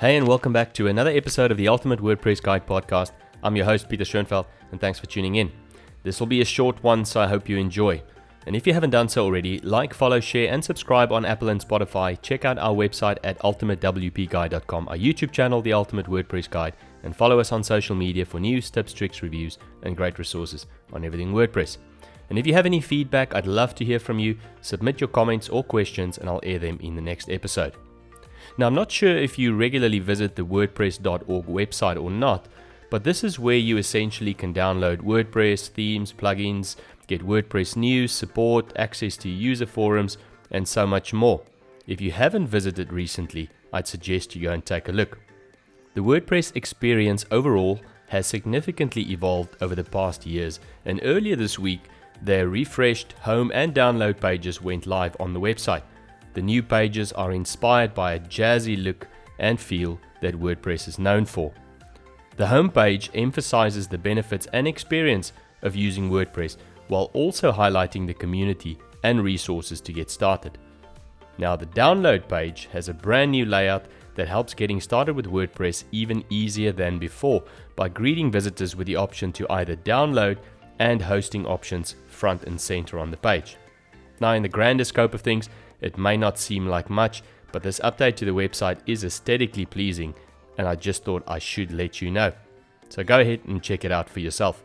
Hey, and welcome back to another episode of the Ultimate WordPress Guide podcast. I'm your host, Peter Schoenfeld, and thanks for tuning in. This will be a short one, so I hope you enjoy. And if you haven't done so already, like, follow, share, and subscribe on Apple and Spotify. Check out our website at ultimatewpguide.com, our YouTube channel, The Ultimate WordPress Guide, and follow us on social media for news, tips, tricks, reviews, and great resources on everything WordPress. And if you have any feedback, I'd love to hear from you. Submit your comments or questions, and I'll air them in the next episode. Now, I'm not sure if you regularly visit the WordPress.org website or not, but this is where you essentially can download WordPress, themes, plugins, get WordPress news, support, access to user forums, and so much more. If you haven't visited recently, I'd suggest you go and take a look. The WordPress experience overall has significantly evolved over the past years, and earlier this week, their refreshed home and download pages went live on the website. The new pages are inspired by a jazzy look and feel that WordPress is known for. The home page emphasizes the benefits and experience of using WordPress while also highlighting the community and resources to get started. Now, the download page has a brand new layout that helps getting started with WordPress even easier than before by greeting visitors with the option to either download and hosting options front and center on the page. Now, in the grander scope of things, it may not seem like much, but this update to the website is aesthetically pleasing, and I just thought I should let you know. So go ahead and check it out for yourself.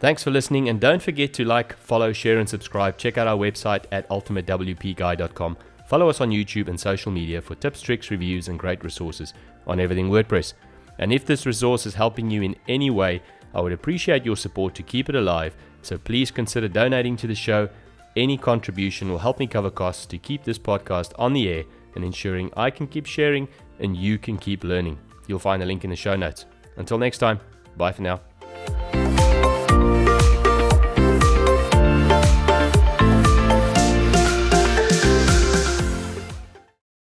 Thanks for listening, and don't forget to like, follow, share, and subscribe. Check out our website at ultimatewpguide.com. Follow us on YouTube and social media for tips, tricks, reviews, and great resources on everything WordPress. And if this resource is helping you in any way, I would appreciate your support to keep it alive, so please consider donating to the show. Any contribution will help me cover costs to keep this podcast on the air and ensuring I can keep sharing and you can keep learning. You'll find a link in the show notes. Until next time, bye for now.